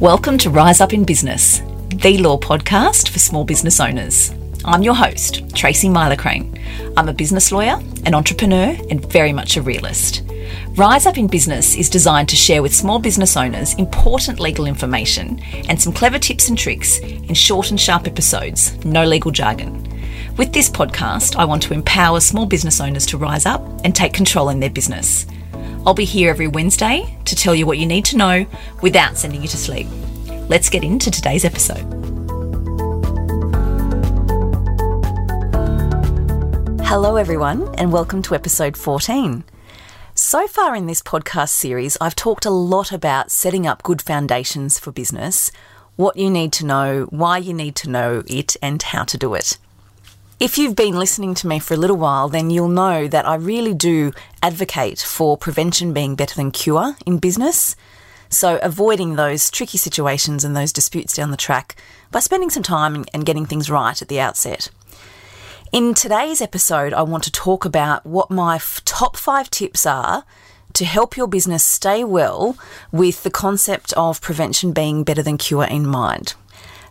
Welcome to Rise Up in Business, the law podcast for small business owners. I'm your host, Tracy Crane. I'm a business lawyer, an entrepreneur, and very much a realist. Rise Up in Business is designed to share with small business owners important legal information and some clever tips and tricks in short and sharp episodes, no legal jargon. With this podcast, I want to empower small business owners to rise up and take control in their business. I'll be here every Wednesday to tell you what you need to know without sending you to sleep. Let's get into today's episode. Hello, everyone, and welcome to episode 14. So far in this podcast series, I've talked a lot about setting up good foundations for business, what you need to know, why you need to know it, and how to do it. If you've been listening to me for a little while, then you'll know that I really do advocate for prevention being better than cure in business. So, avoiding those tricky situations and those disputes down the track by spending some time and getting things right at the outset. In today's episode, I want to talk about what my f- top five tips are to help your business stay well with the concept of prevention being better than cure in mind.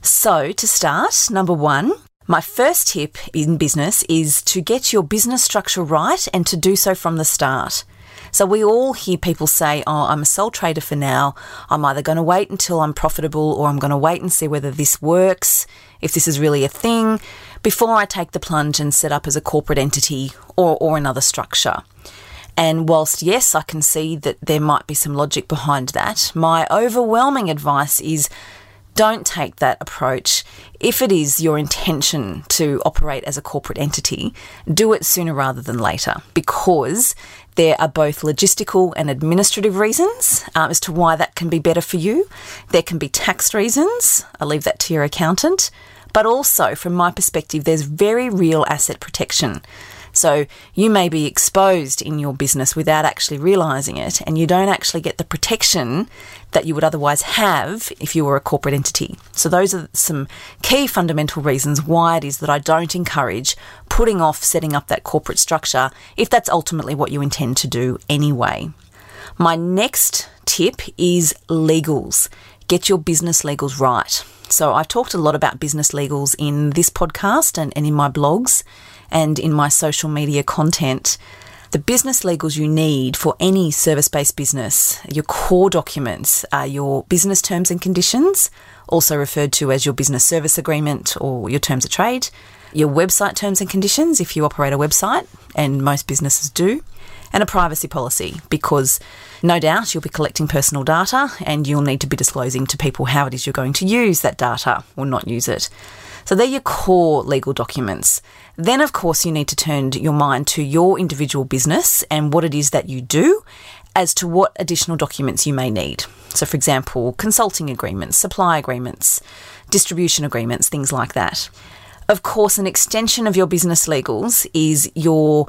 So, to start, number one, my first tip in business is to get your business structure right and to do so from the start. So we all hear people say, Oh, I'm a sole trader for now. I'm either going to wait until I'm profitable or I'm going to wait and see whether this works, if this is really a thing, before I take the plunge and set up as a corporate entity or, or another structure. And whilst, yes, I can see that there might be some logic behind that, my overwhelming advice is don't take that approach. If it is your intention to operate as a corporate entity, do it sooner rather than later because there are both logistical and administrative reasons uh, as to why that can be better for you. There can be tax reasons. I leave that to your accountant. But also, from my perspective, there's very real asset protection. So you may be exposed in your business without actually realizing it, and you don't actually get the protection that you would otherwise have if you were a corporate entity. So those are some key fundamental reasons why it is that I don't encourage putting off setting up that corporate structure if that's ultimately what you intend to do anyway. My next tip is legals. Get your business legals right. So, I've talked a lot about business legals in this podcast and, and in my blogs and in my social media content. The business legals you need for any service based business, your core documents are your business terms and conditions, also referred to as your business service agreement or your terms of trade, your website terms and conditions if you operate a website, and most businesses do, and a privacy policy because no doubt you'll be collecting personal data and you'll need to be disclosing to people how it is you're going to use that data or not use it. So they're your core legal documents. Then, of course, you need to turn your mind to your individual business and what it is that you do as to what additional documents you may need. So, for example, consulting agreements, supply agreements, distribution agreements, things like that. Of course, an extension of your business legals is your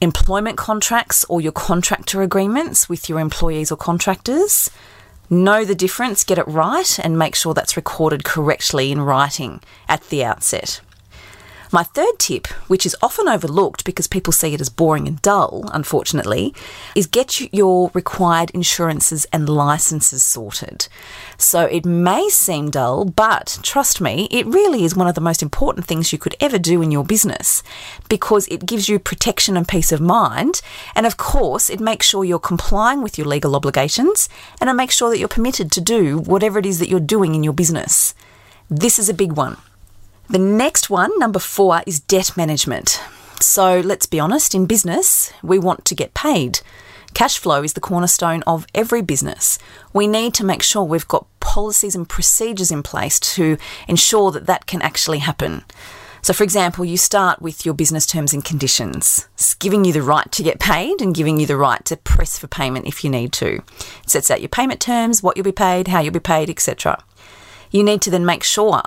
employment contracts or your contractor agreements with your employees or contractors. Know the difference, get it right, and make sure that's recorded correctly in writing at the outset. My third tip, which is often overlooked because people see it as boring and dull, unfortunately, is get your required insurances and licenses sorted. So it may seem dull, but trust me, it really is one of the most important things you could ever do in your business because it gives you protection and peace of mind. And of course, it makes sure you're complying with your legal obligations and it makes sure that you're permitted to do whatever it is that you're doing in your business. This is a big one. The next one, number four, is debt management. So let's be honest, in business, we want to get paid. Cash flow is the cornerstone of every business. We need to make sure we've got policies and procedures in place to ensure that that can actually happen. So, for example, you start with your business terms and conditions, it's giving you the right to get paid and giving you the right to press for payment if you need to. It sets out your payment terms, what you'll be paid, how you'll be paid, etc you need to then make sure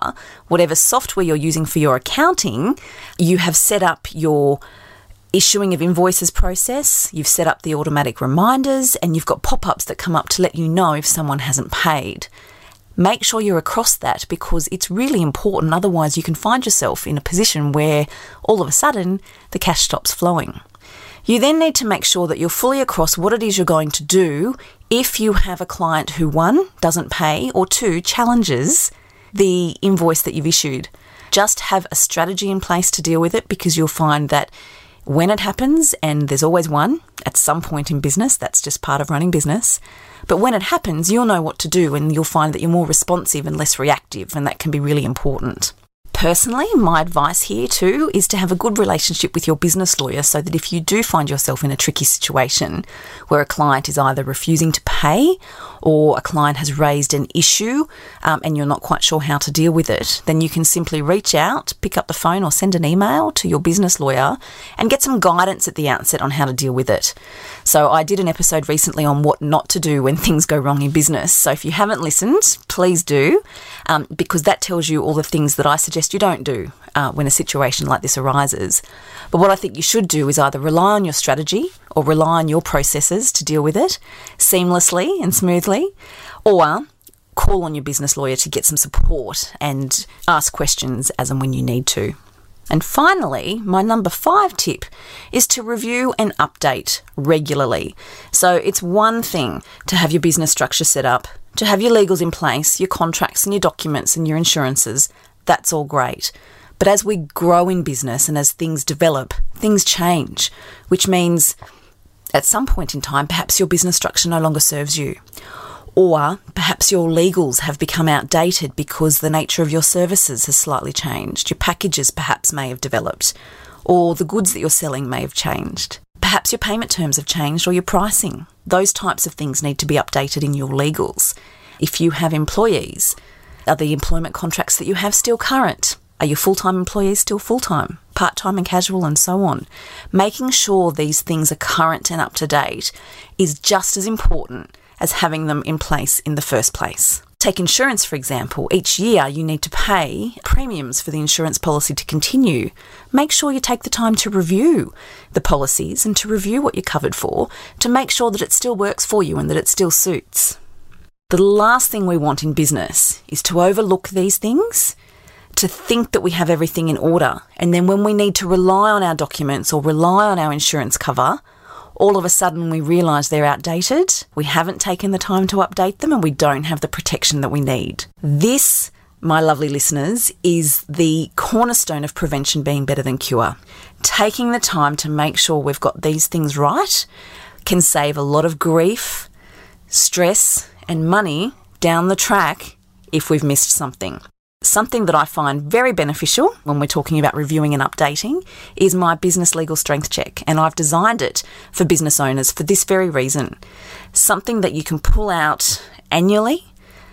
whatever software you're using for your accounting, you have set up your issuing of invoices process, you've set up the automatic reminders, and you've got pop ups that come up to let you know if someone hasn't paid. Make sure you're across that because it's really important, otherwise, you can find yourself in a position where all of a sudden the cash stops flowing. You then need to make sure that you're fully across what it is you're going to do If you have a client who, one, doesn't pay, or two, challenges the invoice that you've issued, just have a strategy in place to deal with it because you'll find that when it happens, and there's always one at some point in business, that's just part of running business. But when it happens, you'll know what to do and you'll find that you're more responsive and less reactive, and that can be really important. Personally, my advice here too is to have a good relationship with your business lawyer so that if you do find yourself in a tricky situation where a client is either refusing to pay or a client has raised an issue um, and you're not quite sure how to deal with it, then you can simply reach out, pick up the phone, or send an email to your business lawyer and get some guidance at the outset on how to deal with it. So, I did an episode recently on what not to do when things go wrong in business. So, if you haven't listened, please do, um, because that tells you all the things that I suggest you don't do uh, when a situation like this arises. But what I think you should do is either rely on your strategy or rely on your processes to deal with it seamlessly and smoothly, or call on your business lawyer to get some support and ask questions as and when you need to. And finally, my number five tip is to review and update regularly. So it's one thing to have your business structure set up, to have your legals in place, your contracts and your documents and your insurances, that's all great. But as we grow in business and as things develop, things change, which means at some point in time, perhaps your business structure no longer serves you. Or perhaps your legals have become outdated because the nature of your services has slightly changed. Your packages perhaps may have developed, or the goods that you're selling may have changed. Perhaps your payment terms have changed or your pricing. Those types of things need to be updated in your legals. If you have employees, are the employment contracts that you have still current? Are your full time employees still full time, part time and casual, and so on? Making sure these things are current and up to date is just as important as having them in place in the first place. Take insurance, for example. Each year you need to pay premiums for the insurance policy to continue. Make sure you take the time to review the policies and to review what you're covered for to make sure that it still works for you and that it still suits. The last thing we want in business is to overlook these things, to think that we have everything in order, and then when we need to rely on our documents or rely on our insurance cover, all of a sudden we realise they're outdated, we haven't taken the time to update them, and we don't have the protection that we need. This, my lovely listeners, is the cornerstone of prevention being better than cure. Taking the time to make sure we've got these things right can save a lot of grief, stress, and money down the track if we've missed something. Something that I find very beneficial when we're talking about reviewing and updating is my business legal strength check, and I've designed it for business owners for this very reason. Something that you can pull out annually,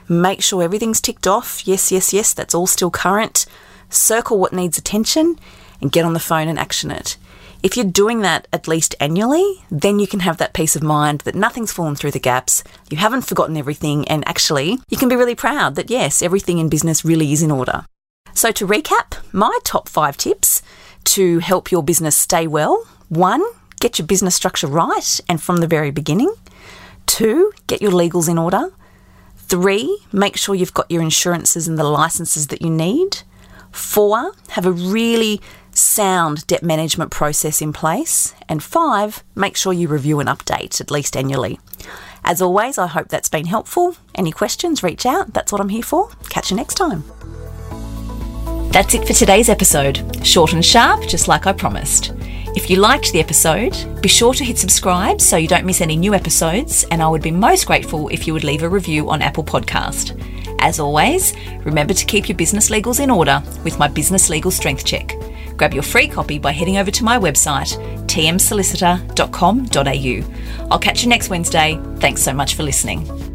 make sure everything's ticked off. Yes, yes, yes, that's all still current. Circle what needs attention and get on the phone and action it. If you're doing that at least annually, then you can have that peace of mind that nothing's fallen through the gaps, you haven't forgotten everything, and actually, you can be really proud that yes, everything in business really is in order. So, to recap, my top five tips to help your business stay well one, get your business structure right and from the very beginning. Two, get your legals in order. Three, make sure you've got your insurances and the licenses that you need. Four, have a really sound debt management process in place. And five, make sure you review and update at least annually. As always, I hope that's been helpful. Any questions, reach out. That's what I'm here for. Catch you next time. That's it for today's episode. Short and sharp, just like I promised. If you liked the episode, be sure to hit subscribe so you don't miss any new episodes, and I would be most grateful if you would leave a review on Apple Podcast. As always, remember to keep your business legals in order with my Business Legal Strength Check. Grab your free copy by heading over to my website, tmsolicitor.com.au. I'll catch you next Wednesday. Thanks so much for listening.